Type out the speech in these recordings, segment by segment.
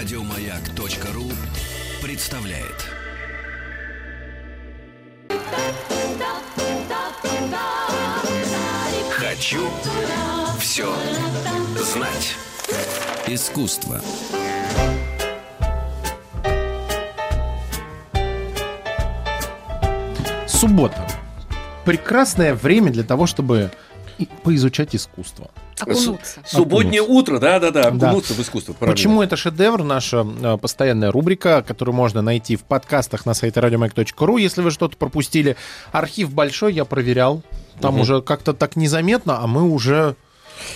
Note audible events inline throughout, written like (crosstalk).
Радиомаяк.ру представляет. Хочу все знать. Искусство. Суббота. Прекрасное время для того, чтобы поизучать искусство. Окунуться. Субботнее утро, да-да-да, Да. окунуться в искусство. правильно. Почему это шедевр? Наша э, постоянная рубрика, которую можно найти в подкастах на сайте радиомаяк.ру. Если вы что-то пропустили, архив большой, я проверял. Там Мгм. уже как-то так незаметно, а мы уже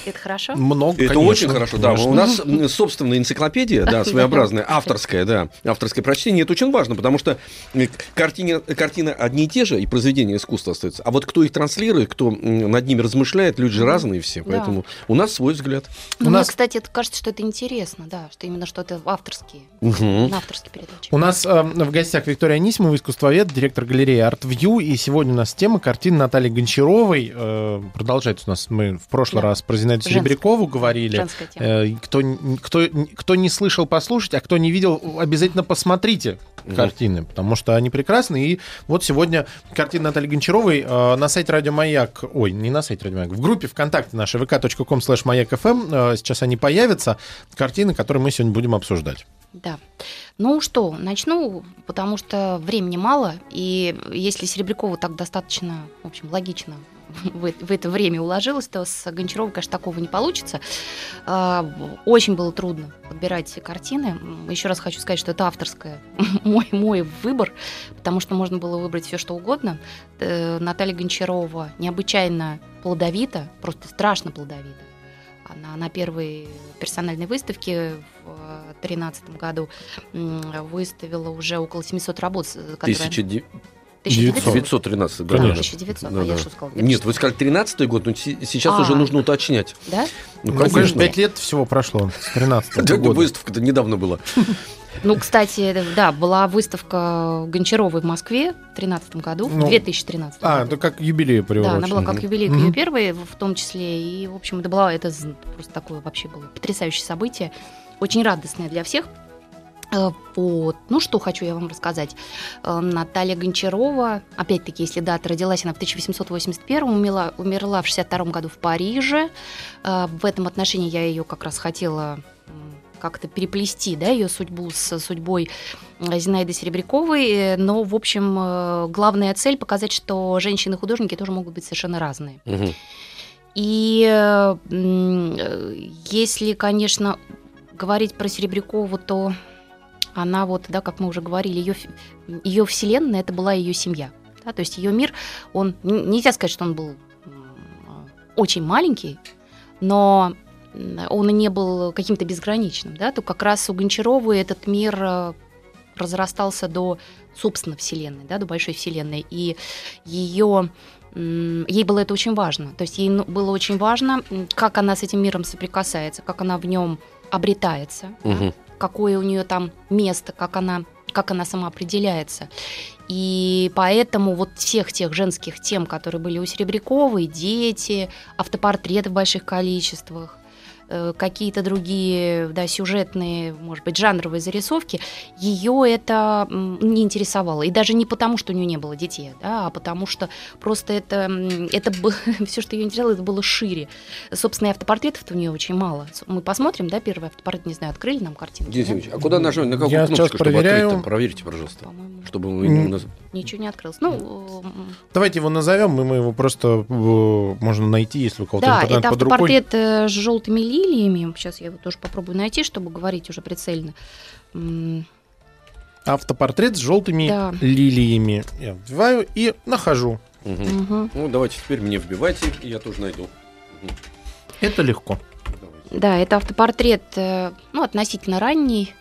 Это хорошо? много, Это конечно, очень хорошо, да. конечно. У нас собственная энциклопедия, (laughs) да, своеобразная, авторская, да, авторское прочтение. Это очень важно, потому что картине, картины одни и те же, и произведения искусства остаются. А вот кто их транслирует, кто над ними размышляет, люди же разные все. Да. Поэтому у нас свой взгляд. Ну, У Мне, нас- кстати, это кажется, что это интересно, да, что именно что-то авторские, Мгм. на авторские передачи. У нас э, в гостях Виктория Анисимова, искусствовед, директор галереи ArtView. И сегодня у нас тема картин Натальи Гончаровой. Э, продолжается у нас, мы в прошлый Да. раз про Зинаиду. Серебрякову говорили. Э, Кто, кто, кто не слышал, послушать, а кто не видел, обязательно посмотрите Мгм. картины, потому что они прекрасны. И вот сегодня картина Натальи Гончаровой э, на сайте Радио Маяк, ой, не на сайте Радио Маяк, в группе ВКонтакте нашей vk.com slash mayak.fm э, сейчас они появятся, картины, которые мы сегодня будем обсуждать. Да. Ну что, начну, потому что времени мало, и если Серебрякова так достаточно, в общем, логично в, в это время уложилась, то с Гончаровой, конечно, такого не получится. А, Очень было трудно подбирать картины. Еще раз хочу сказать, что это авторская (laughs) мой, мой выбор, потому что можно было выбрать все что угодно. Э, Наталья Гончарова необычайно плодовита, просто страшно плодовита. Она на первой персональной выставке в 2013 году выставила уже около 700 работ. с- которые- 1913 1900. 1913 Да, год. 1900, Да, а я да. что сказала? Нет, вы сказали 13 год, но се- сейчас А. уже нужно уточнять. Да? Ну, Ну, конечно, конечно. пять лет всего прошло с 13 Да, (laughs) года. Выставка-то недавно была. Ну, кстати, да, была выставка Гончаровой в Москве в 2013 году, Ну, в 2013 А, году. это как юбилей Да, приурочено. она была как юбилей к Мгм. ее первой, в том числе. И, в общем, это было это просто такое вообще было потрясающее событие. Очень радостное для всех. Э, Вот. Ну, что хочу я вам рассказать. Э, Наталья Гончарова, опять-таки, если дата, родилась она в 1881, умерла, умерла в 62 году в Париже. Э, В этом отношении я ее как раз хотела как-то переплести, да, ее судьбу с судьбой Зинаиды Серебряковой. Э, Но, в общем, главная цель показать, что женщины-художники тоже могут быть совершенно разные. Мгм. И если, конечно, говорить про Серебрякову, то она вот, да, как мы уже говорили, ее, ее вселенная это была ее семья. Да, то есть ее мир, он нельзя сказать, что он был очень маленький, но он и не был каким-то безграничным, да, то как раз у Гончаровой этот мир э, разрастался до собственно вселенной, да, до большой вселенной, и ее ей было это очень важно. То есть ей ну, было очень важно, как она с этим миром соприкасается, как она в нем обретается, Мгм. Какое у нее там место, как она, как она сама определяется. И поэтому вот всех тех женских тем, которые были у Серебряковой, дети, автопортреты в больших количествах, какие-то другие да, сюжетные, может быть, жанровые зарисовки, ее это не интересовало. И даже не потому, что у нее не было детей, да, а потому что просто это, это (laughs) все, что ее интересовало, это было шире. Собственно, и автопортретов у нее очень мало. Мы посмотрим, да, первый автопортрет, не знаю, открыли нам картинку? Да? Евгеньевич, а куда нажать? На какую Я сейчас кнопочку, чтобы проверяю. открыть там? Проверьте, пожалуйста. Чтобы мы наз- ничего не открылось. Ну, м, Давайте его назовем, и мы его просто э, можно найти, если у кого-то да, интернет это под рукой. автопортрет э, с желтыми лилиями. Сейчас я его тоже попробую найти, чтобы говорить уже прицельно. Автопортрет с желтыми Да. лилиями. Я вбиваю и нахожу. Мгм. мгм. Ну, давайте теперь мне вбивайте, и я тоже найду. Мгм. Это легко. Давайте. Да, это автопортрет, э, ну, относительно ранний,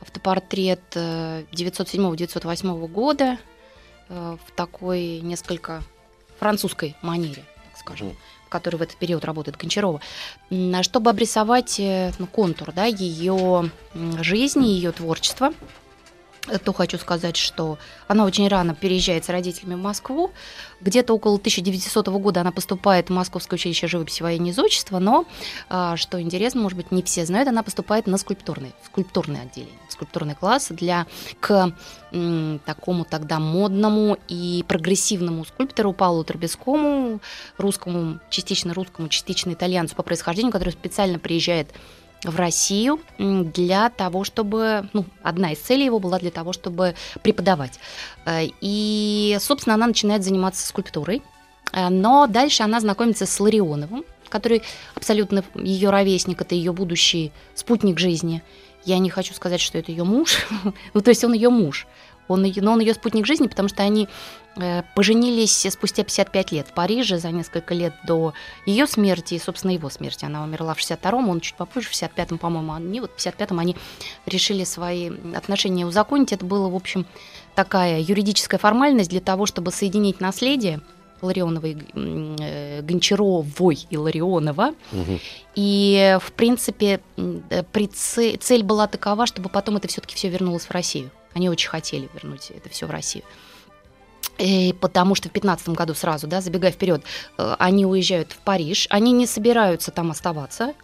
автопортрет э, 907-908 года э, в такой несколько французской манере, так скажем, Мгм. в этот период работает Гончарова, чтобы обрисовать э, ну, контур да, ее жизни, ее творчества. То хочу сказать, что она очень рано переезжает с родителями в Москву. Где-то около 1900 года она поступает в Московское училище живописи военного изотчества, но, а, что интересно, может быть, не все знают, она поступает на скульптурный, в скульптурное отделение, в скульптурный класс для, к м, такому тогда модному и прогрессивному скульптору Павлу Трубецкому, русскому, частично русскому, частично итальянцу по происхождению, который специально приезжает в Россию для того, чтобы, ну, одна из целей его была для того, чтобы преподавать. Э, и, собственно, она начинает заниматься скульптурой, э, но дальше она знакомится с Ларионовым, который абсолютно ее ровесник, это ее будущий спутник жизни. Я не хочу сказать, что это ее муж, (laughs) ну, то есть он ее муж, он, но он ее спутник жизни, потому что они поженились спустя 55 лет в Париже за несколько лет до ее смерти и, собственно, его смерти. Она умерла в 62-м, он чуть попозже, в 65-м, по-моему. Они вот в 55-м они решили свои отношения узаконить. Это было, в общем, такая юридическая формальность для того, чтобы соединить наследие Ларионовой, э, Гончаровой и Ларионова. Угу. И, в принципе, э, цель была такова, чтобы потом это все-таки все вернулось в Россию. Они очень хотели вернуть это все в Россию. И потому что в 2015 году сразу, да, забегая вперед, э, они уезжают в Париж, они не собираются там оставаться,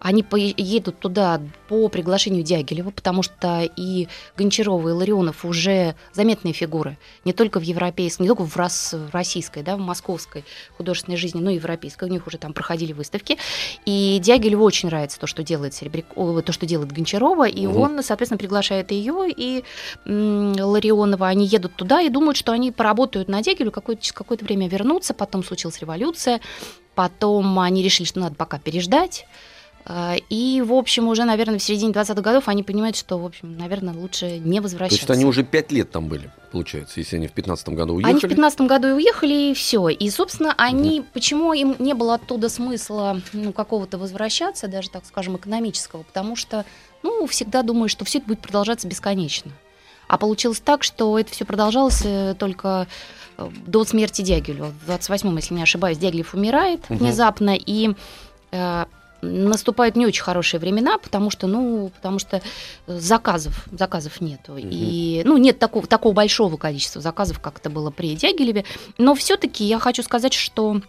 они едут туда по приглашению Дягилева, потому что и Гончарова, и Ларионов уже заметные фигуры. Не только в европейской, не только в, рас, в российской, да, в московской художественной жизни, но и европейской. У них уже там проходили выставки. И Дягилеву очень нравится то, что делает Серебрякова, то, что делает Гончарова, и угу. он, соответственно, приглашает ее и Ларионова. Они едут туда и думают, что они поработают на Дягилю, какое-то, какое-то время вернутся, потом случилась революция, потом они решили, что надо пока переждать. А, и, в общем, уже, наверное, в середине 20-х годов они понимают, что, в общем, наверное, лучше не возвращаться. То есть они уже пять лет там были, получается, если они в 15 году уехали? Они в 15 году и уехали, и все. И, собственно, они, угу. почему им не было оттуда смысла ну, какого-то возвращаться, даже, так скажем, экономического, потому что, ну, всегда думаю, что все это будет продолжаться бесконечно. А получилось так, что это все продолжалось э, только э, до смерти Дягилева. В 28-м, если не ошибаюсь, Дягилев умирает угу. внезапно, и э, наступают не очень хорошие времена, потому что, ну, потому что заказов, заказов нету. Угу. И, ну, нет такого, такого большого количества заказов, как это было при Дягилеве. Но все-таки я хочу сказать, что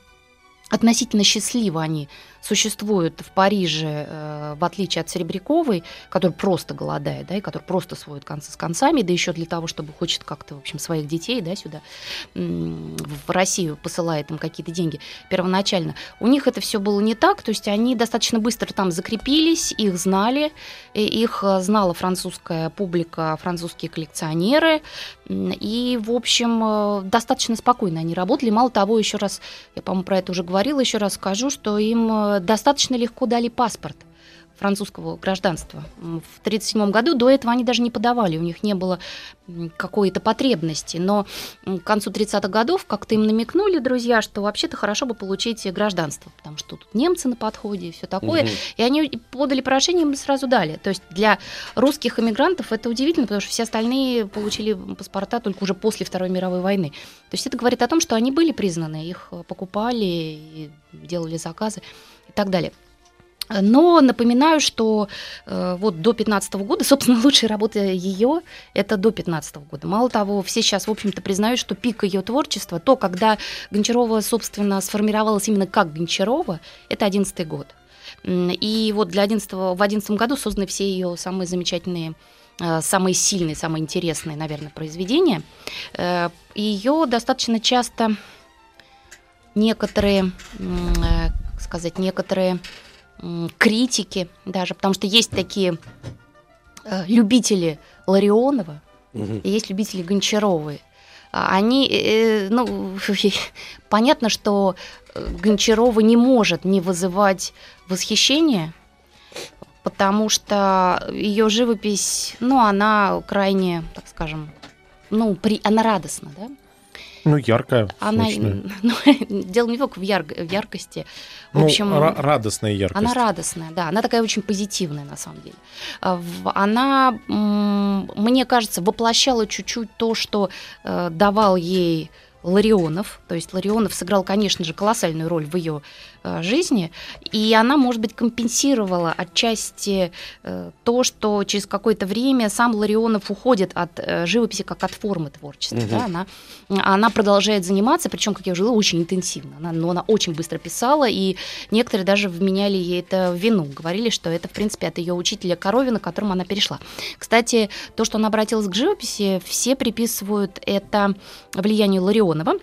относительно счастливо они существует в Париже, э, в отличие от Серебряковой, который просто голодает, да, и который просто сводит концы с концами, да еще для того, чтобы хочет как-то, в общем, своих детей, да, сюда, в Россию посылает им какие-то деньги первоначально. У них это все было не так, то есть они достаточно быстро там закрепились, их знали, их знала французская публика, французские коллекционеры, и, в общем, э, достаточно спокойно они работали. Мало того, еще раз, я, по-моему, про это уже говорила, еще раз скажу, что им э, достаточно легко дали паспорт французского гражданства. В 1937 году до этого они даже не подавали, у них не было какой-то потребности. Но к концу 30-х годов как-то им намекнули друзья, что вообще-то хорошо бы получить гражданство, потому что тут немцы на подходе и все такое. Угу. И они подали прошение, им сразу дали. То есть для русских иммигрантов это удивительно, потому что все остальные получили паспорта только уже после Второй мировой войны. То есть это говорит о том, что они были признаны, их покупали и делали заказы и так далее. Но напоминаю, что э, вот до 2015 года, (laughs) собственно, лучшая работа ее это до 2015 года. Мало того, все сейчас, в общем-то, признают, что пик ее творчества, то, когда Гончарова, собственно, сформировалась именно как Гончарова, это 11 год. И вот для 11, в 2011 году созданы все ее самые замечательные э, самые сильные, самые интересные, наверное, произведения. Э, ее достаточно часто некоторые, э, сказать, некоторые критики даже, потому что есть такие э, любители Ларионова, угу. и есть любители Гончаровой. А они, э, ну, (laughs) понятно, что Гончарова не может не вызывать восхищения, потому что ее живопись, ну, она крайне, так скажем, ну, при, она радостна, да? Ну, яркая. Она, (laughs) ну, (laughs) дело не только в, яр, в яркости. В ну, общем, радостная яркость. Она радостная, да. Она такая очень позитивная, на самом деле. А, она, мне кажется, воплощала чуть-чуть то, что э, давал ей Ларионов. То есть Ларионов сыграл, конечно же, колоссальную роль в ее жизни, и она, может быть, компенсировала отчасти э, то, что через какое-то время сам Ларионов уходит от э, живописи как от формы творчества. Мгм. Да, она, она продолжает заниматься, причем, как я уже говорила, очень интенсивно. Она, но она очень быстро писала, и некоторые даже вменяли ей это в вину, говорили, что это, в принципе, от ее учителя Коровина, к которому она перешла. Кстати, то, что она обратилась к живописи, все приписывают это влиянию Ларионова,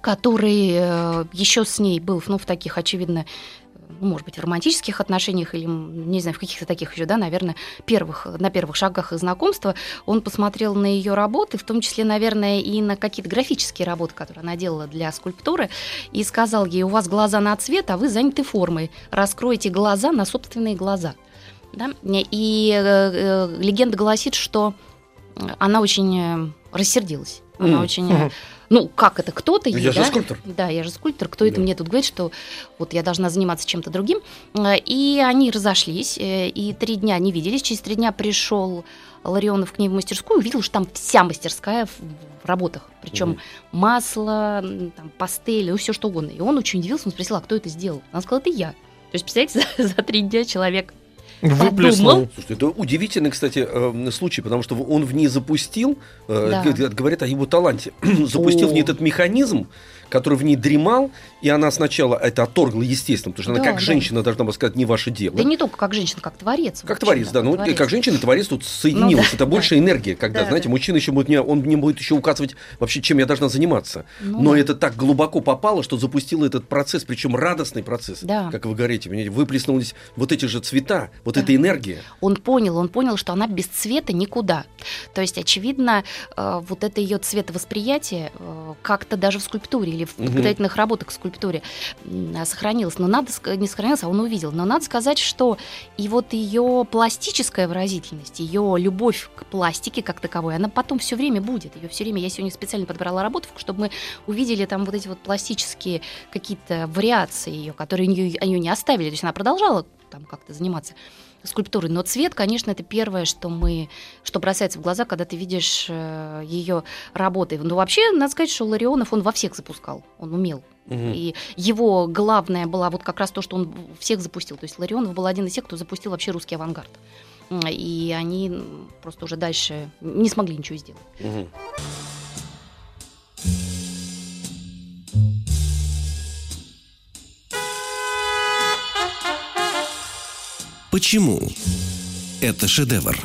который э, еще с ней был, ну, в таких, очевидно, ну, может быть, в романтических отношениях или, не знаю, в каких-то таких еще, да, наверное, первых, на первых шагах знакомства, он посмотрел на ее работы, в том числе, наверное, и на какие-то графические работы, которые она делала для скульптуры, и сказал ей, у вас глаза на цвет, а вы заняты формой, раскройте глаза на собственные глаза. Да? И э, э, легенда гласит, что она очень э, рассердилась. Она М. очень... э, Ну, как это, кто-то Ну, ей, я же да? скульптор. Да, я же скульптор. Кто это Да. мне тут говорит, что вот я должна заниматься чем-то другим? Э, И они разошлись, э, и три дня не виделись. Через три дня пришел Ларионов к ней в мастерскую, увидел, что там вся мастерская в работах. Причем Мгм. масло, там, пастели, ну, все что угодно. И он очень удивился, он спросил, а кто это сделал? Она сказала, это я. То есть, представляете, (laughs) за, за три дня человек Выплеснул. Слушайте, это удивительный, кстати, э, случай, потому что он в ней запустил, э, Да. говорят о его таланте, (clears throat) запустил в ней этот механизм, который в ней дремал, и она сначала это отторгла, естественно, потому что она Да, как да. женщина должна была сказать, не ваше дело. Да не только как женщина, как творец. Как творец, да. Ну, творец. как женщина, творец тут соединилось. да, это больше энергия, когда, Да, знаете, да. мужчина еще будет мне, он мне будет еще указывать вообще, чем я должна заниматься. Ну Но это так глубоко попало, что запустило этот процесс, причем радостный процесс. Да. Как вы говорите, понимаете, выплеснулись вот эти же цвета, вот Да. эта энергия. Он понял, он понял, что она без цвета никуда. То есть, очевидно, э, вот это ее цветовосприятие э, как-то даже в скульптуре или в подготовительных работах к скульптуре а, сохранилось. Но надо не сохранилось, а он увидел. Но надо сказать, что и вот ее пластическая выразительность, ее любовь к пластике как таковой, она потом все время будет. Ее все время. Я сегодня специально подбирала работу, чтобы мы увидели там вот эти вот пластические какие-то вариации ее, которые ее, ее не оставили. То есть она продолжала там как-то заниматься скульптурой. Но цвет, конечно, это первое, что мы, что бросается в глаза, когда ты видишь ее работы. Ну, вообще, надо сказать, что Ларионов он во всех запускал, он умел. И его главное было вот как раз то, что он всех запустил. То есть Ларионов был один из тех, кто запустил вообще русский авангард. И они просто уже дальше не смогли ничего сделать. Почему это шедевр?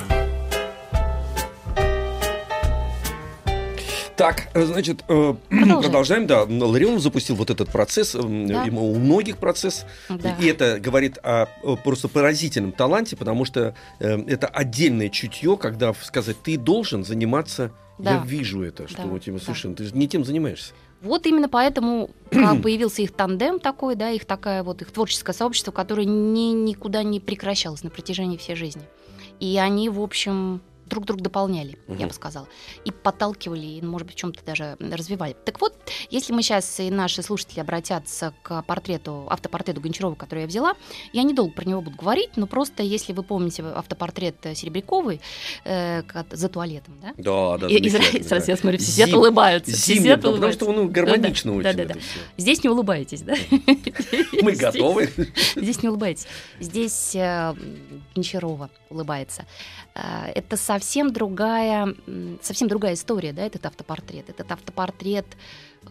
Так, э, значит, э, (clears throat) Продолжаем. продолжаем. Да, Ларионов запустил вот этот процесс, м, Да. и у многих процесс. Да. И это говорит о просто поразительном таланте, потому что э, это отдельное чутье, когда сказать, ты должен заниматься, я Да. вижу это, что Да, у тебя да. совершенно, ты же не тем занимаешься. Вот именно поэтому (clears throat) появился их тандем такой, да, их такая вот их творческое сообщество, которое ни, никуда не прекращалось на протяжении всей жизни. И они, в общем, друг друга дополняли, я Мгм. бы сказала, и подталкивали, и, может быть, в чем-то даже развивали. Так вот, если мы сейчас и наши слушатели обратятся к портрету, автопортрету Гончарова, который я взяла, я недолго про него буду говорить, но просто если вы помните автопортрет Серебряковой э, за туалетом, да? Да, да. И, и сразу да. я смотрю, все сидят, Зим- улыбаются. все Зимний, сидят, да, потому что улыбаются. ну, гармонично Да, очень да, да, да. всё. Здесь не улыбаетесь, да? Мы готовы. (laughs) Здесь не улыбаетесь. Здесь э, Гончарова улыбается. Э, Это совсем другая, совсем другая история, да, этот автопортрет. Этот автопортрет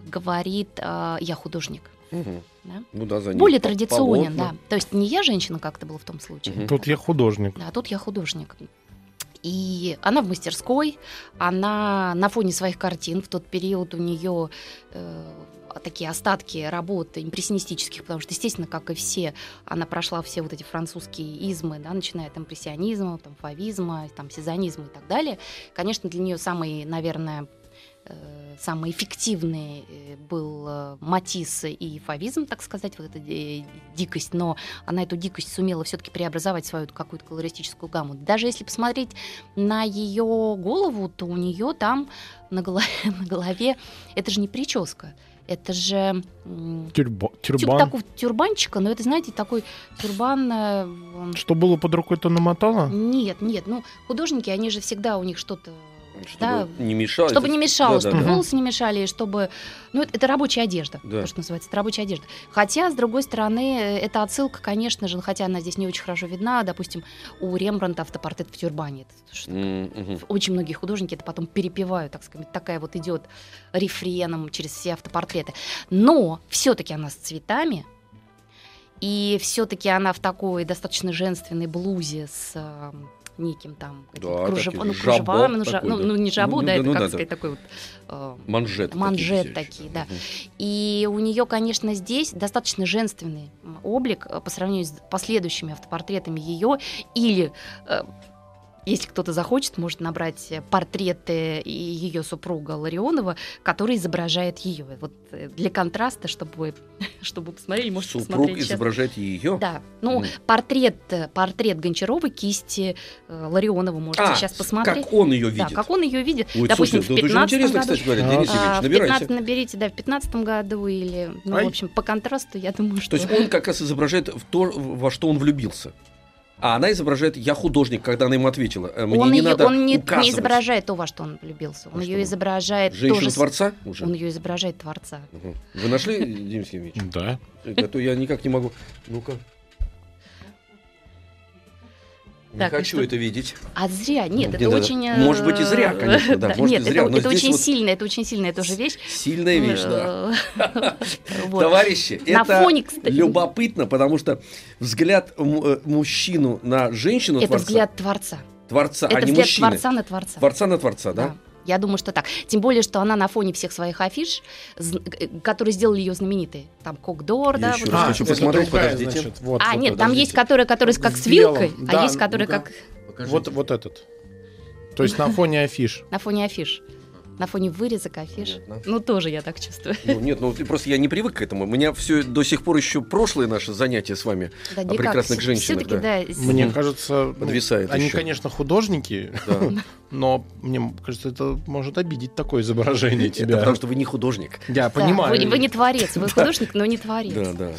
говорит, э, я художник. Мгм. Да? Ну да, за Более традиционен, полотна. да. То есть не я женщина, как это было в том случае. Мгм. Тут я художник. Да, тут я художник. И она в мастерской, она на фоне своих картин, в тот период у нее такие остатки работ импрессионистических, потому что, естественно, как и все, она прошла все вот эти французские измы, да, начиная от импрессионизма, там, фавизма, там, сезонизма и так далее. Конечно, для нее самый, наверное, э, самый эффективный э, был э, Матисс и фавизм, так сказать, вот эта дикость, но она эту дикость сумела все-таки преобразовать в свою какую-то колористическую гамму. Даже если посмотреть на ее голову, то у нее там на голове, (laughs) на голове это же не прическа, это же Тюрба- типа Тюрбан. такого тюрбанчика, но это, знаете, такой тюрбан... э, Что было под рукой, то намотало? Нет, нет, ну художники, они же всегда у них что-то Чтобы Да. не мешало. Чтобы не мешало, Да, да, чтобы да. волосы не мешали, и чтобы... Ну, это, это рабочая одежда, Да. то, что называется, это рабочая одежда. Хотя, с другой стороны, это отсылка, конечно же, хотя она здесь не очень хорошо видна, допустим, у Рембрандта автопортрет в тюрбане. Это мгм. Очень многие художники это потом перепевают, так сказать, такая вот идет рефреном через все автопортреты. Но все-таки она с цветами, и все-таки она в такой достаточно женственной блузе с э, неким там Да, кружев- ну, кружевами, ну, такой, ну, да. ну, не жабо, Ну, да, да, это, ну как да, да. сказать, такой вот... э, Манжет. Манжет такие такие, да. Мгм. И у нее, конечно, здесь достаточно женственный облик э, по сравнению с последующими автопортретами ее. Или, э, если кто-то захочет, может набрать э, портреты ее супруга Ларионова, который изображает ее. Вот э, для контраста, чтобы, (laughs) чтобы посмотрели, может Супруг сейчас. изображает ее. Да, ну Мгм. портрет, э, портрет Гончарова кисти Ларионова можете А, сейчас посмотреть. как он ее Да, видит. как он ее видит. Ой, Допустим, слушайте, в это очень 15 интересно, году. кстати говоря, Денис А, в набирайте. 15 наберите, да, в 15 году или, ну, Ай. в общем, по контрасту, я думаю, что... То есть он как раз изображает в то, во что он влюбился. А она изображает «я художник», когда она ему ответила. «Э, Мне он не ее- надо он не, не указывать». изображает то, во что он влюбился. Он А ее что? изображает тоже... Женщину с- Творца уже? Он ее изображает Творца. Мгм. Вы нашли, Денис Евгеньевич? Да. А то я никак не могу. Ну-ка. Не Так, и хочу что? это видеть. А зря, нет, Ну, это надо. очень... э, Может быть, и зря, (laughs) конечно, да, может, и Нет, зря, это, но это очень вот- сильно, это очень сильная тоже вещь. (laughs) Сильная вещь, да. Э. (laughs) Товарищи, это любопытно, потому что взгляд э, мужчину на женщину Это взгляд Творца. творца, Это а не мужчины. Творца на Творца. Творца на творца, да? Да. Я думаю, что так. Тем более, что она на фоне всех своих афиш, э, которые сделали ее знаменитой. Там Кокдор, да. еще вот раз хочу посмотреть, другая, подождите. значит, вот, А, вот нет, это. там есть, которые, которые как с вилкой, белом. а Да, есть, которые ну-ка. как Вот, вот этот. То есть на фоне афиш. на фоне афиш. На фоне вырезок афиш. Понятно. Ну, тоже я так чувствую. Ну, нет, ну просто я не привык к этому. У меня все до сих пор еще прошлые наши занятия с вами Да, о прекрасных женщинах, да. с- Мне кажется, ну, Подвисает они, еще. конечно, художники, Да. (laughs) но мне кажется, это может обидеть такое изображение Это тебя. потому что вы не художник. Я да, понимаю. Вы, вы не творец, вы художник, но не творец. Да, да.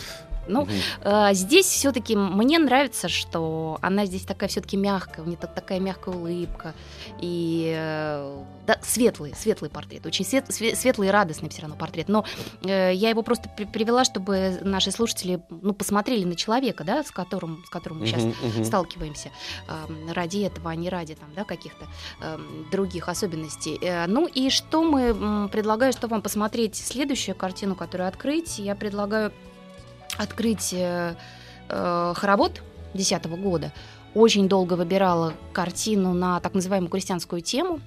Ну, Мгм. э, здесь все-таки мне нравится, что она здесь такая все-таки мягкая, у нее так- такая мягкая улыбка и э, да, светлый, светлый портрет, очень свет- све- светлый и радостный все равно портрет. Но э, я его просто при- привела, чтобы наши слушатели ну, посмотрели на человека, да, с которым, с которым мы сейчас мгм. сталкиваемся эм, ради этого, а не ради там, да, каких-то эм, других особенностей. Э, ну и что мы предлагаю, что вам посмотреть следующую картину, которую открыть. Я предлагаю открыть э, э, хоровод 2010 года. Очень долго выбирала картину на так называемую крестьянскую тему.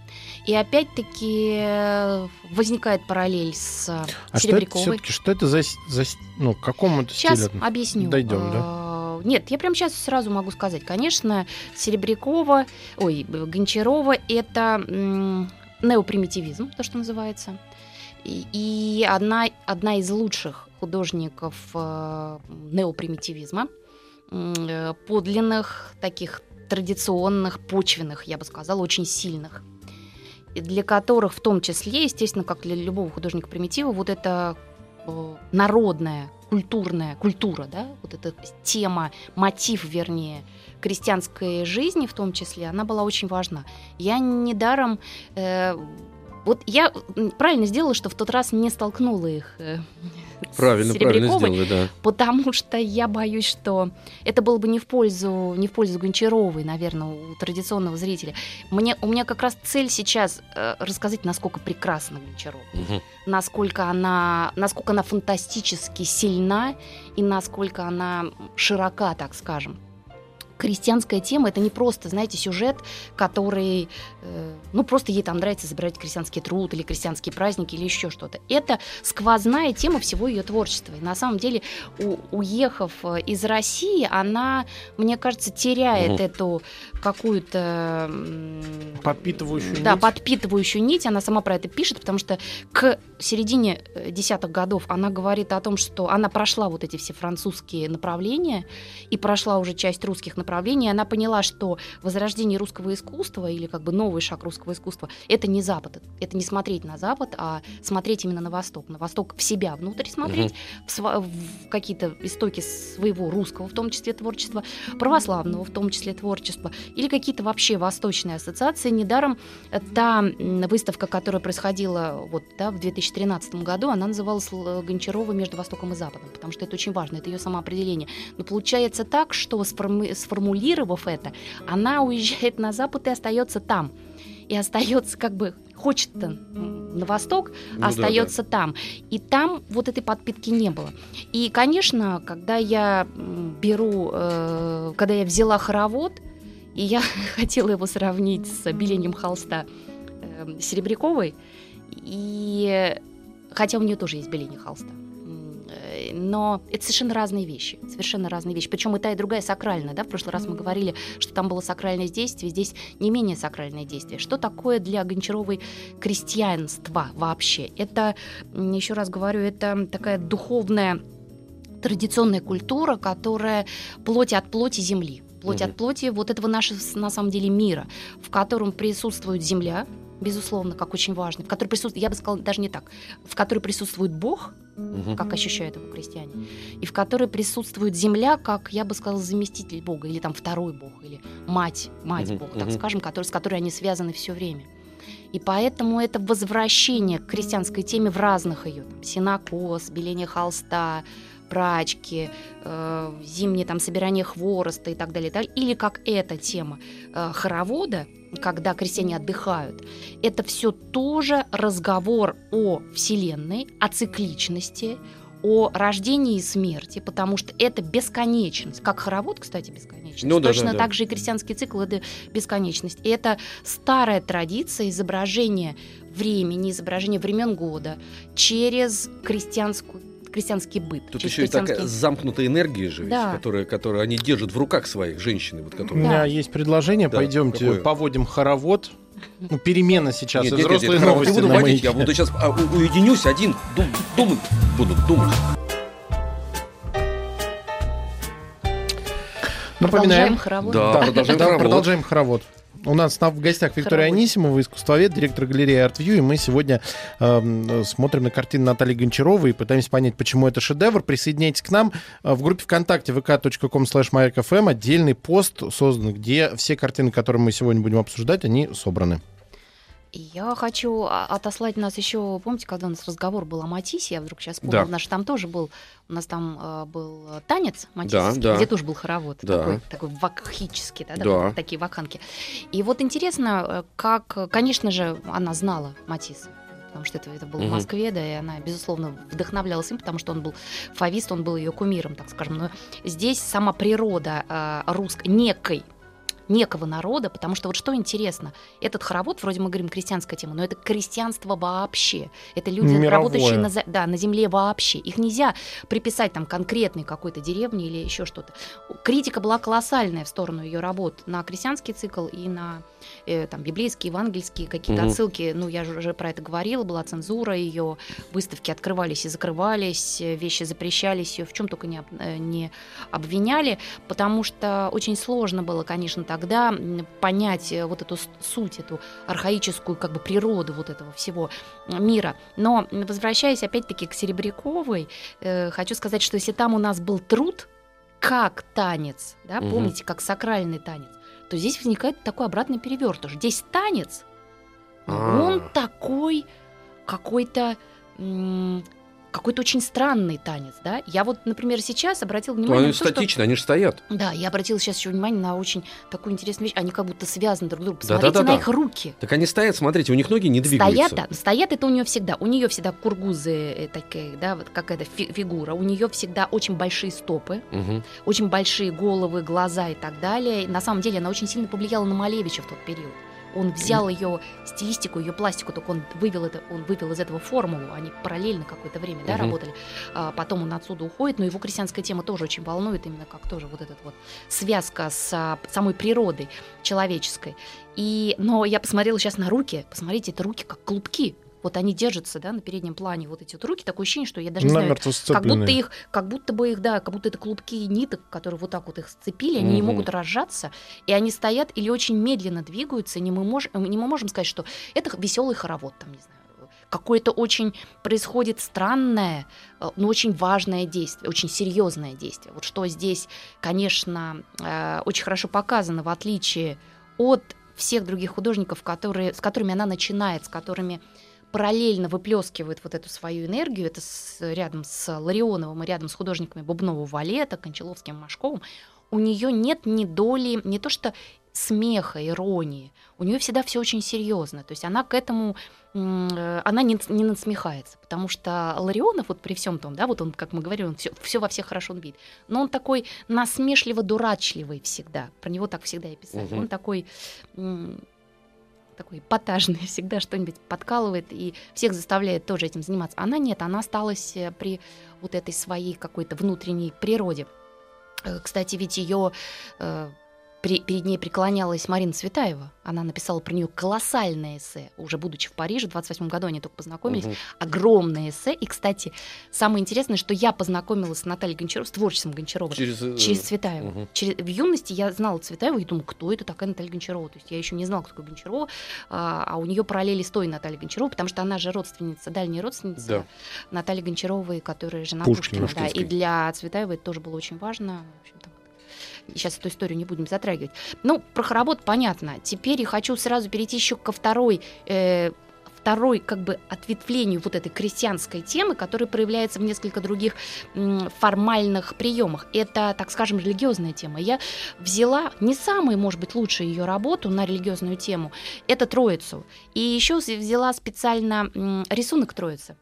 И опять-таки э, возникает параллель с э, А что это Серебряковой. что это за, за ну, к какому это Сейчас стилю? объясню. Дойдем, да? Нет, я прямо сейчас сразу могу сказать. Конечно, Серебрякова, ой, Гончарова – это неопримитивизм, то, что называется. И, одна, одна из лучших художников э, неопримитивизма, э, подлинных, таких традиционных, почвенных, я бы сказала, очень сильных. Для которых в том числе, естественно, как для любого художника примитива, вот это э, народная, культурная, культура, да, вот эта тема, мотив, вернее, крестьянской жизни в том числе, она была очень важна. Я недаром... э, вот я правильно сделала, что в тот раз не столкнула их э, Правильно, правильно сделали, да. потому что я боюсь, что это было бы не в пользу, не в пользу Гончаровой, наверное, у традиционного зрителя. Мне, у меня как раз цель сейчас э, рассказать, насколько прекрасна Гончарова Мгм. насколько она, насколько она фантастически сильна и насколько она широка, так скажем. Крестьянская тема это не просто, знаете, сюжет, который, э, ну, просто ей там нравится забирать крестьянский труд или крестьянские праздники или еще что-то. Это сквозная тема всего ее творчества. И на самом деле, у- уехав э, из России, она, мне кажется, теряет Мгм. эту какую-то Подпитывающую да, нить? подпитывающую нить, она сама про это пишет, потому что к середине э, десятых годов она говорит о том, что она прошла вот эти все французские направления и прошла уже часть русских направлений, направлении. Она поняла, что возрождение русского искусства или как бы новый шаг русского искусства — это не Запад, это не смотреть на Запад, а смотреть именно на Восток. На Восток в себя внутрь смотреть, в, сва- в какие-то истоки своего русского, в том числе творчества, православного, в том числе творчества, или какие-то вообще восточные ассоциации. Недаром та выставка, которая происходила вот, да, в 2013 году, она называлась Гончарова «Между Востоком и Западом», потому что это очень важно, это ее самоопределение. Но получается так, что сформи- сформулировав это, она уезжает на Запад и остается там. И остается как бы хочет на восток, Ну да, остается там. И там вот этой подпитки не было. И, конечно, когда я беру, э, когда я взяла хоровод, и я (laughs) хотела его сравнить с белением холста э, Серебряковой, и хотя у нее тоже есть беление холста. Э, Но это совершенно разные вещи, совершенно разные вещи. Причем и та, и другая сакральная. Да? В прошлый раз мы говорили, что там было сакральное действие, здесь не менее сакральное действие. Что такое для Гончаровой крестьянство вообще? Это, еще раз говорю, это такая духовная традиционная культура, которая плоть от плоти земли. Плоть Мгм. от плоти вот этого нашего, на самом деле, мира, в котором присутствует земля, безусловно, как очень важно, в которой присутствует, я бы сказала, даже не так, в которой присутствует Бог, Мгм. как ощущают его крестьяне, и в которой присутствует земля, как, я бы сказала, заместитель Бога, или там второй Бог, или мать, мать Мгм, Бога, так скажем, который, с которой они связаны все время. И поэтому это возвращение к крестьянской теме в разных ее. Там, синокос, беление холста, прачки, э, зимнее там собирание хвороста и так далее, и так далее. Или как эта тема э, хоровода, когда крестьяне отдыхают. Это все тоже разговор о Вселенной, о цикличности, о рождении и смерти, потому что это бесконечность. Как хоровод, кстати, бесконечность. Ну да, Точно да, да. так же и крестьянский цикл это бесконечность. И это старая традиция изображения времени, изображения времен года через крестьянскую крестьянский быт. Тут еще и такая крестьянский- замкнутая энергия же, ведь, Да. которая, которую они держат в руках своих женщины, вот У которые. меня Да. есть предложение. Да, Пойдемте какое? поводим хоровод. Ну, перемена сейчас. Нет, и нет, нет, взрослые нет, хоровод новости не буду на водить, я буду сейчас а, у- уединюсь один, дум- думать буду, думать. Напоминаем. Продолжаем хоровод. Да, Да, продолжаем да, хоровод. продолжаем хоровод. У нас на- в гостях Виктория Хоровод. Анисимова, искусствовед, директор галереи ArtView, и мы сегодня эм, смотрим на картину Натальи Гончаровой и пытаемся понять, почему это шедевр. Присоединяйтесь к нам э, в группе ВКонтакте vk.com slash отдельный пост создан, где все картины, которые мы сегодня будем обсуждать, они собраны. Я хочу а, отослать нас еще, помните, когда у нас разговор был о Матисе, я вдруг сейчас Да. вспомнила, наш там тоже был, у нас там э, был танец Да, матисский, да. где тоже был хоровод, Да. такой, такой вакхический, да, Да. такой- такие вакханки. И вот интересно, э, как, конечно же, она знала Матисса, потому что это, это было Мгм. в Москве, да, и она, безусловно, вдохновлялась им, потому что он был фавист, он был ее кумиром, так скажем. Но здесь сама природа э, русской, некой некого народа, потому что вот что интересно, этот хоровод, вроде мы говорим крестьянская тема, но это крестьянство вообще. Это люди, Мировое. работающие на, да, на земле вообще. Их нельзя приписать там конкретной какой-то деревне или еще что-то. Критика была колоссальная в сторону ее работ на крестьянский цикл и на э, там библейские, евангельские какие-то Мгм. отсылки. Ну, я же уже про это говорила, была цензура, ее выставки открывались и закрывались, э, вещи запрещались, ее в чем только не, э, не обвиняли, потому что очень сложно было, конечно, тогда понять э, вот эту суть, эту архаическую как бы природу вот этого всего мира. Но возвращаясь опять-таки к Серебряковой, э, хочу сказать, что если там у нас был труд как танец, да, Мгм. помните, как сакральный танец, то здесь возникает такой обратный перевертыш. Здесь танец, но А. он такой какой-то какой-то очень странный танец, да. Я вот, например, сейчас обратила Ну, внимание они на то, что статичны, они же стоят. да, я обратила сейчас еще внимание на очень такую интересную вещь. Они как будто связаны друг с другом. Посмотрите на их руки. Так они стоят, смотрите, у них ноги не двигаются. Стоят, да, стоят это у нее всегда. У нее всегда кургузы э, такие, да, вот какая-то фи- фигура. У нее всегда очень большие стопы, Мгм. очень большие головы, глаза и так далее. И на самом деле она очень сильно повлияла на Малевича в тот период. Он взял ее стилистику, ее пластику, только он вывел это, он вывел из этого формулу. Они параллельно какое-то время, да, Мгм. работали. А, потом он отсюда уходит, но его крестьянская тема тоже очень волнует, именно как тоже вот эта вот связка с а, самой природой человеческой. И, но я посмотрела сейчас на руки, посмотрите, это руки как клубки. Вот они держатся, да, на переднем плане, вот эти вот руки, такое ощущение, что я даже не знаю, как будто их, как будто бы их, да, как будто это клубки ниток, которые вот так вот их сцепили, они не Мгм. могут разжаться, и они стоят или очень медленно двигаются, не мы, мож- не мы можем сказать, что это веселый хоровод, там, не знаю, какое-то очень происходит странное, э, но очень важное действие, очень серьезное действие. Вот что здесь, конечно, э, очень хорошо показано, в отличие от всех других художников, которые, с которыми она начинает, с которыми параллельно выплескивает вот эту свою энергию, это с- рядом с Ларионовым и рядом с художниками Бубнова Валета, Кончаловским, Машковым, у нее нет ни доли, не то что смеха, иронии, у нее всегда все очень серьезно, то есть она к этому, э, она не, не насмехается, потому что Ларионов вот при всем том, да, вот он, как мы говорили, он все, во всех хорошо видит, но он такой насмешливо-дурачливый всегда, про него так всегда и писали, Мгм. он такой такой эпатажный, (laughs) всегда что-нибудь подкалывает и всех заставляет тоже этим заниматься. Она нет, она осталась э, при вот этой своей какой-то внутренней природе. Э, Кстати, ведь ее перед ней преклонялась Марина Цветаева. Она написала про нее колоссальное эссе, уже будучи в Париже, в 28 году они только познакомились. Мгм. Огромное эссе. И, кстати, самое интересное, что я познакомилась с Натальей Гончаровой, с творчеством Гончарова, Через, э, Через Цветаеву. мгм. Через- В юности я знала Цветаеву и думала, кто это такая Наталья Гончарова. То есть я еще не знала, кто такая Гончарова, а, а у нее параллели с той Натальей Гончаровой, потому что она же родственница, дальняя родственница Да. Натальи Гончаровой, которая жена Пушкина. Пушкина. да. И для Цветаевой это тоже было очень важно. В общем, там, Сейчас эту историю не будем затрагивать. Ну, про хоровод понятно. Теперь я хочу сразу перейти еще ко второй э, второй как бы ответвлению вот этой крестьянской темы, которая проявляется в несколько других формальных приемах. Это, так скажем, религиозная тема. Я взяла не самую, может быть, лучшую ее работу на религиозную тему, это Троицу. И еще взяла специально рисунок Троицы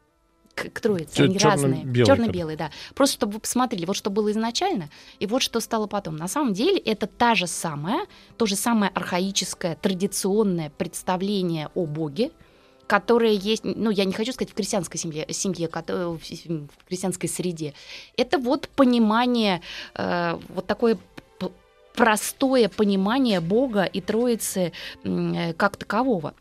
к, к Троице. Чё- Они разные. белый Черно-белый, да. Просто чтобы вы посмотрели, вот что было изначально, и вот что стало потом. На самом деле это та же самая, то же самое архаическое, традиционное представление о Боге, которое есть, ну, я не хочу сказать в крестьянской семье, семье кото- в крестьянской среде. Это вот понимание, э, вот такое простое понимание Бога и Троицы э, как такового.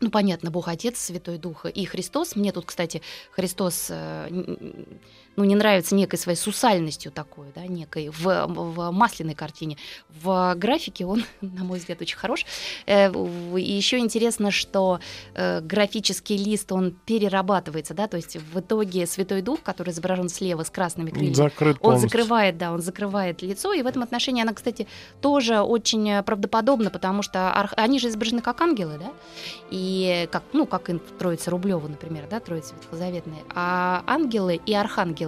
Ну, понятно, Бог Отец, Святой Дух и Христос. Мне тут, кстати, Христос э, ну, не нравится некой своей сусальностью такой, да, некой в, в масляной картине. В графике он, (laughs) на мой взгляд, очень хорош. Э, И еще интересно, что э, графический лист, он перерабатывается, да, то есть в итоге Святой Дух, который изображен слева с красными крыльями, Закрыт он полностью. закрывает, да, он закрывает лицо, и в этом отношении она, кстати, тоже очень э, правдоподобна, потому что арх- они же изображены как ангелы, да, и как, ну, как Троице Рублева, например, да, Троица Ветхозаветная, а ангелы и архангелы,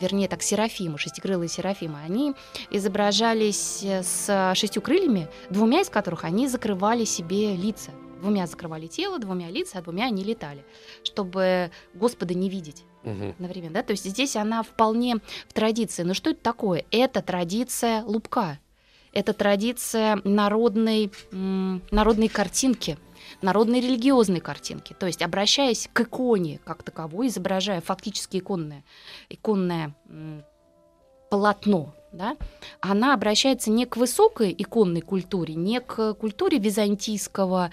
вернее, так, серафимы, шестикрылые серафимы, они изображались э, с шестью крыльями, двумя из которых они закрывали себе лица. Двумя закрывали тело, двумя лица, а двумя они летали, чтобы Господа не видеть Мгм. одновременно, да, то есть здесь она вполне в традиции. Но что это такое? Это традиция лубка, это традиция народной, народной картинки, народной религиозной картинки. То есть обращаясь к иконе как таковой, изображая фактически иконное, иконное полотно, да, она обращается не к высокой иконной культуре, не к культуре византийского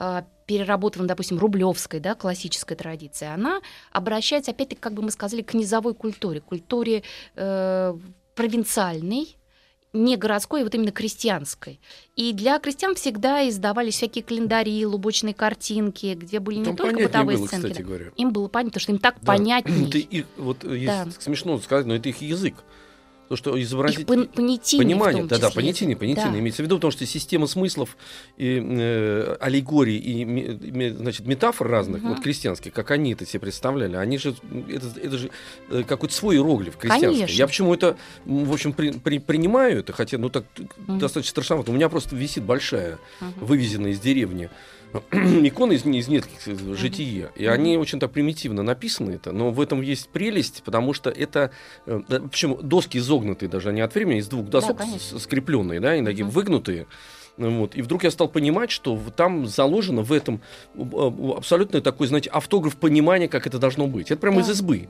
э, переработанной, допустим, рублевской, да, классической традиции, она обращается, опять-таки, как бы мы сказали, к низовой культуре, культуре э, провинциальной, не городской, а вот именно крестьянской. И для крестьян всегда издавались всякие календари, лубочные картинки, где были не Там только понятнее бытовые было, сценки. кстати говоря. Им было понятно, потому что им так Да. (clears throat) понятней. Это их, вот Да. смешно сказать, но это их язык. То, что изобразить... Их пон- понятийнее в Понимание, да-да, числе. понятийное, понятийное Да. имеется в виду, потому что система смыслов и э, аллегорий и ме- значит, метафор разных, Мгм. вот крестьянских, как они это себе представляли, они же, это, это же э, какой-то свой иероглиф крестьянский. Конечно. Я почему это, в общем, при- при- принимаю это, хотя, ну так Мгм. достаточно страшновато. У меня просто висит большая, Мгм. вывезенная из деревни (clears throat) иконы из, из нескольких жития. И они очень так примитивно написаны это, но в этом есть прелесть, потому что это, э, да, причем доски изогнутые даже, они от времени из двух досок конечно. с- скрепленные, да, и такие выгнутые. Ну Вот. И вдруг я стал понимать, что там заложено в этом абсолютно такой, знаете, автограф понимания, как это должно быть. Это прямо Да. из избы.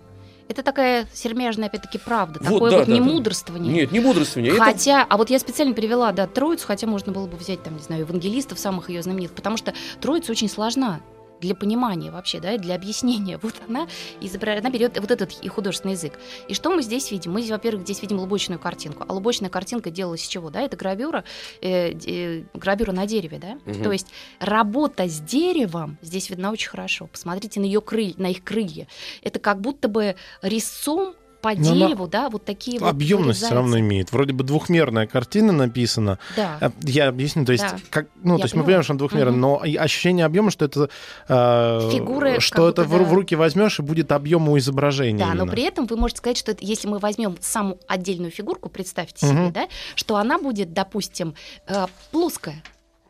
Это такая сермяжная, опять-таки, правда. Вот, такое да, вот да, не да. мудрствование. Нет, не бодрствование. это- Хотя, а вот я специально перевела, да, Троицу, хотя можно было бы взять, там, не знаю, евангелистов, самых ее знаменитых, потому что Троица очень сложна. Для понимания вообще, да, и для объяснения. (laughs) Вот она она берет вот этот и художественный язык. И что мы здесь видим? Мы, во-первых, здесь видим лубочную картинку. А лубочная картинка делалась из чего? Да, это гравюра, э, э, гравюра на дереве, да. Мгм. То есть работа с деревом здесь видна очень хорошо. Посмотрите на ее крыль, на их крылья. Это как будто бы резцом по Но она дереву, да, вот такие вот Объемность все равно имеет. Вроде бы двухмерная картина написана. Да. А, Я объясню, то есть, Да. как, ну, Я то есть мы понимаем, что он двухмерный, Мгм. но ощущение объема, что это э, Фигуры что это будто, в, да. в руки возьмешь и будет объем у изображения. Да, но именно. при этом вы можете сказать, что это, если мы возьмем саму отдельную фигурку, представьте Мгм. себе, да, что она будет, допустим, э, плоская.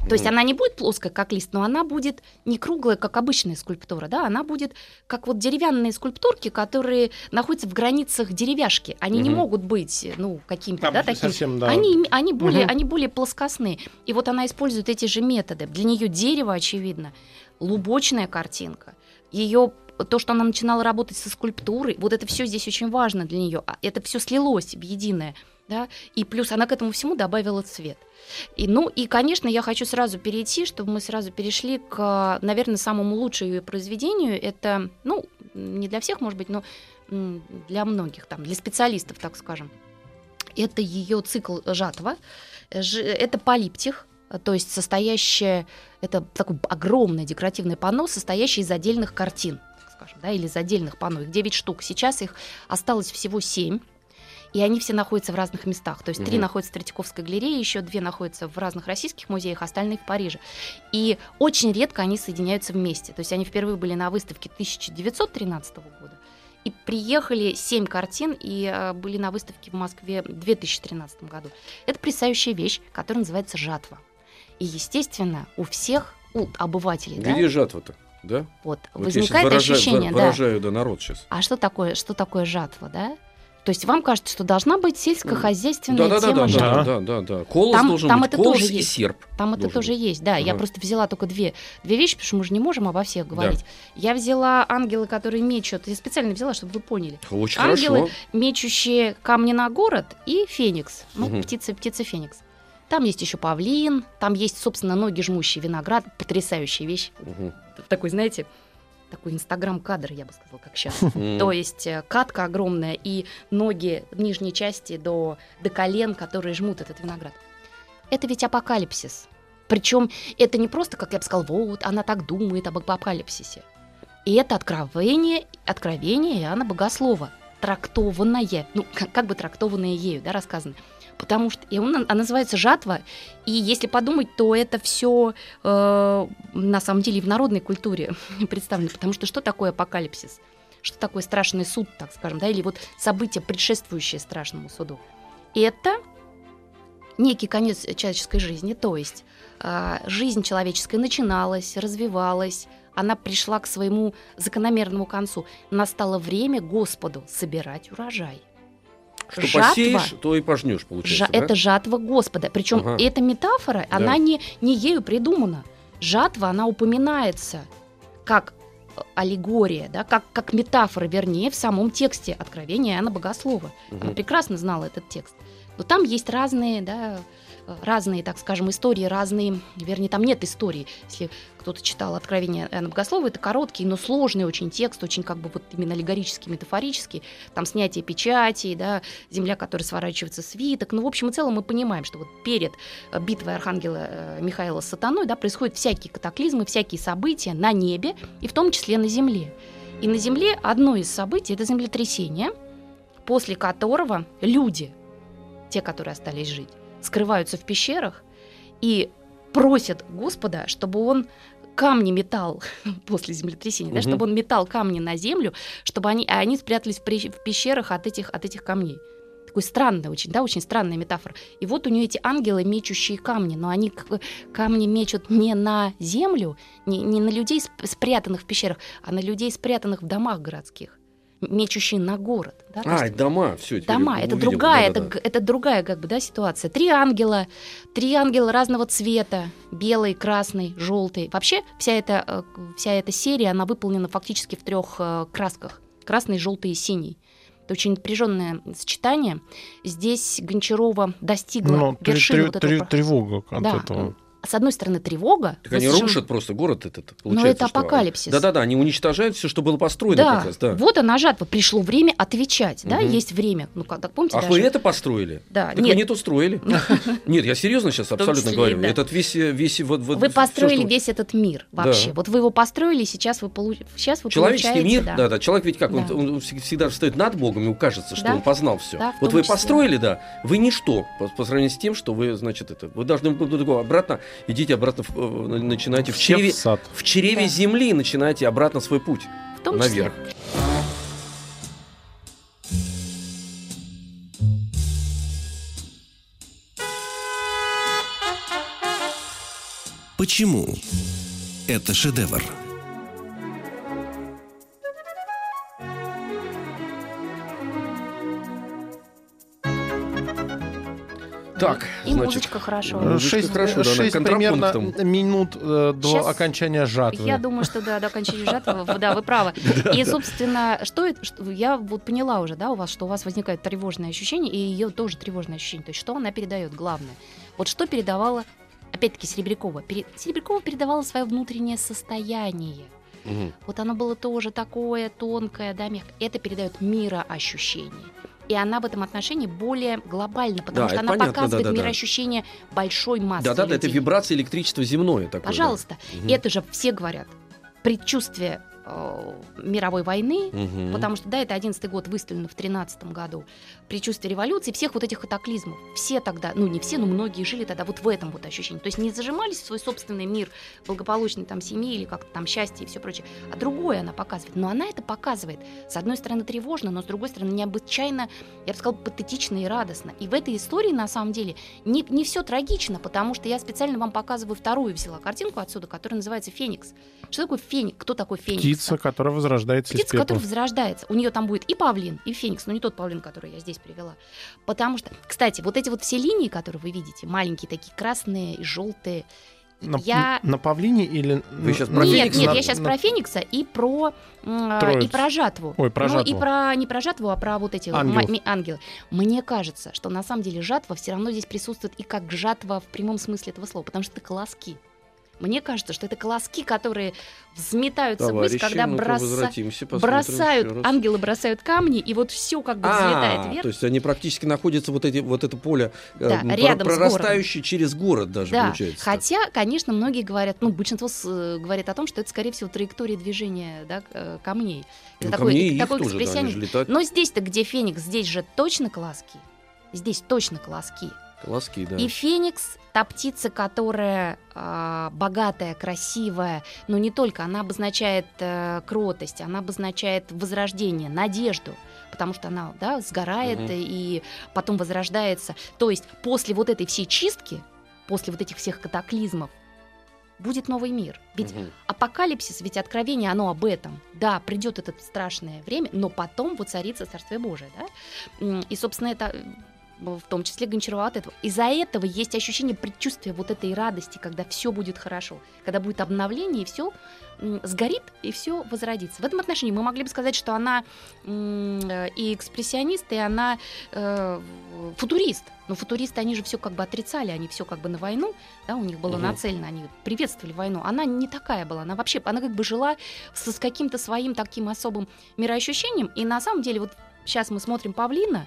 То есть она не будет плоская, как лист, но она будет не круглая, как обычная скульптура, да, она будет как вот деревянные скульптурки, которые находятся в границах деревяшки. Они не Мгм. могут быть, ну, какими-то, да, такими. совсем, да. Они, они, более, Мгм. они более плоскостные. И вот она использует эти же методы. Для нее дерево, очевидно, лубочная картинка. Ее то, что она начинала работать со скульптурой, вот это все здесь очень важно для нее. Это все слилось в единое. Да? И плюс она к этому всему добавила цвет. И, ну и, конечно, я хочу сразу перейти, чтобы мы сразу перешли к, наверное, самому лучшему ее произведению. Это, ну, не для всех, может быть, но для многих, там, для специалистов, так скажем. Это ее цикл жатва. Это полиптих, то есть состоящее, это такое огромное декоративное панно, состоящее из отдельных картин, так скажем, да, или из отдельных панно. Их 9 штук. Сейчас их осталось всего 7. И они все находятся в разных местах. То есть три Мгм. находятся в Третьяковской галерее, еще две находятся в разных российских музеях, остальные в Париже. И очень редко они соединяются вместе. То есть они впервые были на выставке 1913 года. И приехали семь картин и э, были на выставке в Москве в 2013 году. Это потрясающая вещь, которая называется жатва. И, естественно, у всех, у обывателей, да, Где жатва-то? Да? вот, Вот я возникает выражаю- ощущение, выра- да, выражаю, да, народ сейчас. а что такое, что такое жатва, да? То есть вам кажется, что должна быть сельскохозяйственная Да, да, да, тема да, жатвы. да, да, да, да. Колос Там- должен там быть, это колос тоже и есть. серп. Там это тоже быть. есть, да. Я Ага. просто взяла только две, две вещи, потому что мы же не можем обо всех говорить. Я взяла ангелы, которые мечут. Я специально взяла, чтобы вы поняли. Очень Ангелы, хорошо. Мечущие камни на город и феникс. Ну, Мгм. птица, птица феникс. Там есть еще павлин, там есть, собственно, ноги жмущий виноград. Потрясающая вещь. Мгм. Такой, знаете, такой инстаграм-кадр, я бы сказала, как сейчас. (laughs) То есть э, катка огромная и ноги в нижней части до, до колен, которые жмут этот виноград. Это ведь апокалипсис. Причем это не просто, как я бы сказала, вот она так думает об апокалипсисе. И это откровение, откровение Иоанна Богослова, трактованное, ну, как, как бы трактованное ею, да, рассказано. Потому что и он, она называется жатва, и если подумать, то это все на самом деле и в народной культуре (laughs) представлено. Потому что что такое апокалипсис? Что такое страшный суд, так скажем, да, или вот события, предшествующие страшному суду? Это некий конец человеческой жизни, то есть э, жизнь человеческая начиналась, развивалась, она пришла к своему закономерному концу. Настало время Господу собирать урожай. Что жатва- посеешь, то и пожнешь, получается, Жа- да? Это жатва Господа. Причем Ага. эта метафора, Да. она не, не ею придумана. Жатва, она упоминается как э, аллегория, да, как, как метафора, вернее, в самом тексте Откровения Иоанна Богослова. Она Мгм. прекрасно знала этот текст. Но там есть разные, да, разные, так скажем, истории, разные, вернее, там нет истории. Если кто-то читал Откровение Иоанна Богослова, это короткий, но сложный очень текст, очень как бы вот именно аллегорический, метафорический. Там снятие печатей, да, земля, которая сворачивается свиток. Ну, в общем и целом мы понимаем, что вот перед э, битвой Архангела э, Михаила с сатаной, да, происходят всякие катаклизмы, всякие события на небе, и в том числе на земле. И на земле одно из событий – это землетрясение, после которого люди, те, которые остались жить, скрываются в пещерах и просят Господа, чтобы он камни метал (laughs) после землетрясения, да, Мгм. чтобы он метал камни на землю, чтобы они, а они спрятались в, при- в пещерах от этих, от этих камней. Такой странный очень, да, очень странная метафора. И вот у нее эти ангелы, мечущие камни, но они камни мечут не на землю, не, не на людей, сп- спрятанных в пещерах, а на людей, спрятанных в домах городских, мечущие на город. Да, А, есть дома, все. дома, это другая, это, г- это другая как бы, да, ситуация. Три ангела, три ангела разного цвета, белый, красный, желтый. Вообще вся эта, э, вся эта серия, она выполнена фактически в трех э, красках. Красный, желтый и синий. Это очень напряженное сочетание. Здесь Гончарова достигла Ну, вершины три- вот этого тревога от Да. этого. С одной стороны, тревога. Так они совершенно- рушат просто город этот. Но получается, это что- апокалипсис. Да-да-да, они уничтожают все, что было построено Да, как раз, да. вот она жатва. Пришло время отвечать, да, Мгм. есть время. Ну, как, так помните, Ах, даже... вы это построили? Да, Так нет. вы не то строили. (laughs) Нет, я серьезно сейчас абсолютно говорю. да. Этот весь, э, весь вот, вот Вы построили весь этот мир вообще. Да. Вот вы его построили, сейчас вы, получ... сейчас вы Человеческий получаете... мир, да. да, да, человек ведь как, он, Да. он всег- всегда стоит над Богом, ему кажется, что Да. он познал все. Да, вот вы построили, да, вы ничто по, сравнению с тем, что вы, значит, это, вы должны ну, обратно, идите обратно, в- э, начинайте в чреве, в сад. в чреве Да. земли, начинайте обратно свой путь В том числе. наверх. Почему это шедевр? Так, И значит, музычка хорошо. Шесть, хорошо, да, шесть примерно минут э, до Щас окончания жатвы. Я думаю, что да, до окончания жатвы, вы- да, вы правы. (laughs) И, собственно, что это, что- я вот поняла уже, да, у вас, что у вас возникает тревожное ощущение, и ее тоже тревожное ощущение. То есть, что она передает, главное. Вот что передавала, опять-таки, Серебрякова. Пере- Серебрякова передавала свое внутреннее состояние. Мгм. Вот оно было тоже такое тонкое, да, мягкое. Это передает мироощущение. И она в этом отношении более глобальна, потому Да, что это она понятно, показывает да-да-да. мироощущение большой массы Да-да-да, это людей. вибрация электричества земное такое. да. Пожалуйста, Мгм. это же все говорят. Предчувствие э, мировой войны, Мгм. потому что, да, это 11 год выстрелено в 13 году, предчувствие революции, всех вот этих катаклизмов. Все тогда, ну не все, но многие жили тогда вот в этом вот ощущении. То есть не зажимались в свой собственный мир благополучной там семьи или как-то там счастье и все прочее, а другое она показывает. Но она это показывает, с одной стороны, тревожно, но с другой стороны, необычайно, я бы сказала, патетично и радостно. И в этой истории, на самом деле, не, не все трагично, потому что я специально вам показываю вторую взяла картинку отсюда, которая называется «Феникс». Что такое феникс? Кто такой феникс? Птица, которая возрождается Птица, которая возрождается. У нее там будет и павлин, и феникс, но не тот павлин, который я здесь привела. Потому что, кстати, вот эти вот все линии, которые вы видите, маленькие такие красные и желтые, На, я... на павлине или... Вы на- про Нет, Феникса нет, на- я сейчас на- про Феникса и про Троицу. и про жатву. Ой, про ну, и жатву. про не про жатву, а про вот эти Ангелов. ангелы. Мне кажется, что на самом деле жатва все равно здесь присутствует и как жатва в прямом смысле этого слова, потому что это колоски. Мне кажется, что это колоски, которые взметаются ввысь, Товарищи, когда ну-ка бросают возвратимся, посмотрим бросают, ангелы бросают камни, и вот все как бы взлетает А, вверх. то есть они практически находятся вот эти вот это поле э, Да, рядом прорастающее через город даже Да, получается. хотя, конечно, многие говорят, ну, большинство с- э, говорит о том, что это, скорее всего, траектория движения да, э, камней. Ну, Это камней такой, такой тоже, да, экспрессионизм. летают. Но здесь-то, где Феникс, здесь же точно колоски. Здесь точно колоски. Колоски, да. И Феникс, та птица, которая а, богатая, красивая, но не только, она обозначает э, кротость, она обозначает возрождение, надежду, потому что она да, сгорает Мгм. и потом возрождается. То есть после вот этой всей чистки, после вот этих всех катаклизмов, будет новый мир. Ведь Мгм. апокалипсис, ведь откровение, оно об этом. Да, придет это страшное время, но потом воцарится Царствие Божие, да? И, собственно, это э, в том числе Гончарова от этого. Из-за этого есть ощущение предчувствия вот этой радости, когда все будет хорошо, когда будет обновление, и все сгорит, и все возродится. В этом отношении мы могли бы сказать, что она э, и экспрессионист, и она э, футурист. Но футуристы, они же все как бы отрицали, они все как бы на войну, да, у них было Мгм. нацелено, они приветствовали войну. Она не такая была, она вообще, она как бы жила со, с каким-то своим таким особым мироощущением. И на самом деле, вот сейчас мы смотрим Павлина,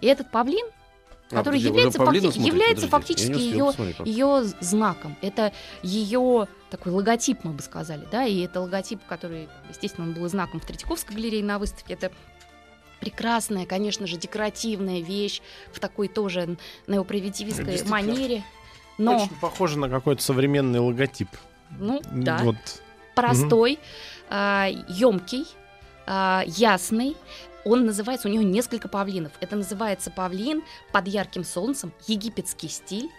и этот Павлин, который подожди, вы является, факти- смотрите? является фактически ее, ее знаком. Это ее такой логотип, мы бы сказали, да, и это логотип, который, естественно, он был и знаком в Третьяковской галерее на выставке. Это прекрасная, конечно же, декоративная вещь в такой тоже неопривитивистской манере. Но, Очень похоже на какой-то современный логотип. ну, да, Вот. простой, емкий, ясный. Он называется, у него несколько павлинов. Это называется павлин под ярким солнцем, египетский стиль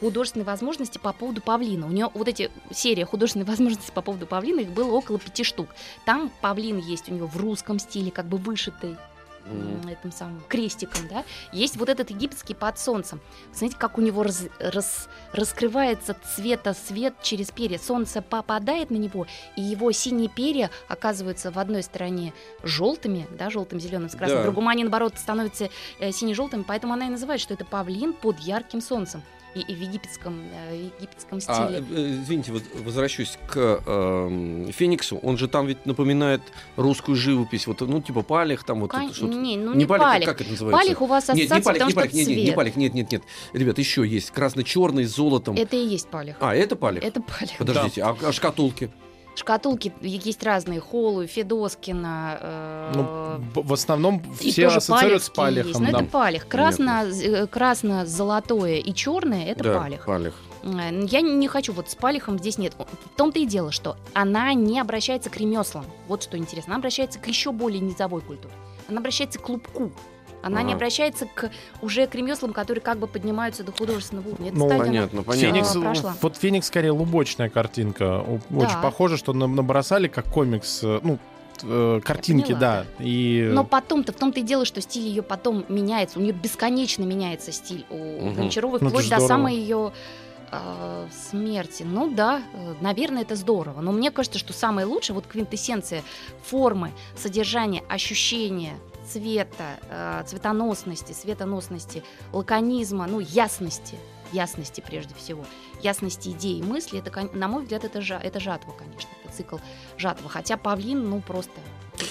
художественные возможности по поводу павлина. У него вот эти серия художественных (laughs) возможностей по поводу павлина, их было около пяти штук. Там павлин есть у него в русском стиле, как бы вышитый М, этим самым крестиком, да. Есть вот этот египетский под солнцем. Смотрите, как у него раз- рас- раскрывается цвета свет через перья. Солнце попадает на него, и его синие перья оказываются в одной стороне желтыми, да, желтым, зеленым, с красным. Да. В другом они, наоборот, становятся э, сине-желтыми, поэтому она и называет, что это павлин под ярким солнцем. И, и в египетском, э, в египетском А, стиле. э, извините, вот возвращусь к эм, Фениксу. Он же там ведь напоминает русскую живопись. Вот, ну, типа палех, там вот Кон- это что-то. не, ну не палех, палех. как это называется? Палех у вас Нет, не ассоциация, палех, потому не что палех, нет, нет, не цвет. палех, нет, нет, нет. Ребят, еще есть красно-черный с золотом. Это и есть палех. А, это палех? Это палех. Подождите, а, а шкатулки? Шкатулки есть разные. Холу, Федоскина. э, Ну, в основном все ассоциируют с палевские есть. палехом. Но да. это палех. Красно, э, красно-золотое и черное это да, палех. палех. Я не хочу, вот с палихом здесь нет. В том-то и дело, что она не обращается к ремеслам. Вот что интересно. Она обращается к еще более низовой культуре. Она обращается к клубку. Она не Ага. обращается к уже к ремеслам, которые как бы поднимаются до художественного уровня. Это Ну, стадия, Понятно, понятно. Феникс, А, прошла. вот Феникс скорее лубочная картинка. О- Очень Да. похоже, что нам набросали как комикс, э, ну, э, картинки, да. И Но потом-то, в том-то и дело, что стиль ее потом меняется. У нее бесконечно меняется стиль у Мгм. Гончаровой, Ну, вплоть ж до здорово. самой ее э, смерти. Ну да, наверное, это здорово. Но мне кажется, что самое лучшее, вот квинтэссенция формы, содержания, ощущения, цвета, э, цветоносности, светоносности, лаконизма, ну, ясности, ясности прежде всего, ясности идей и мысли, это, на мой взгляд, это, жа- это жатва, конечно, это цикл жатва. Хотя павлин, ну, просто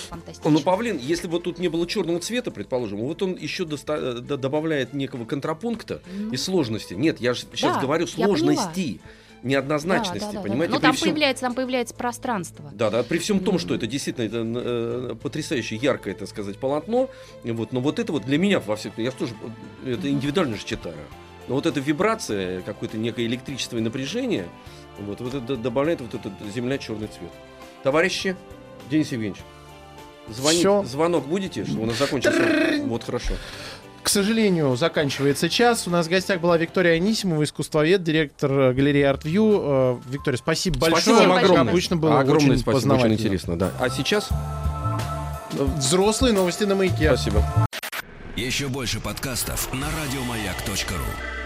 фантастично. Ну, павлин, если вот тут не было черного цвета, предположим, вот он еще доста- э, добавляет некого контрапункта Ну, и сложности. Нет, я же сейчас Да, говорю я сложности, неоднозначности, да, да, да, да. понимаете? Ну, там, всем- появляется, там появляется пространство. Да, да, при всем том, что это действительно это, э, потрясающе яркое, так сказать, полотно, и вот, но вот это вот для меня, во всяком я же тоже э, это индивидуально же читаю, но вот эта вибрация, какое-то некое электричество и напряжение, вот, вот это добавляет вот этот земля черный цвет. Товарищи, Денис Евгеньевич, звонить, Всё. звонок будете, что у нас закончился? Вот хорошо. К сожалению, заканчивается час. У нас в гостях была Виктория Анисимова, искусствовед, директор э, галереи ArtView. Э, Виктория, спасибо большое. Спасибо вам огромное. обычно было Огромное очень спасибо, очень интересно, да. А сейчас Взрослые новости на маяке. спасибо. Еще больше подкастов на радиомаяк.ру.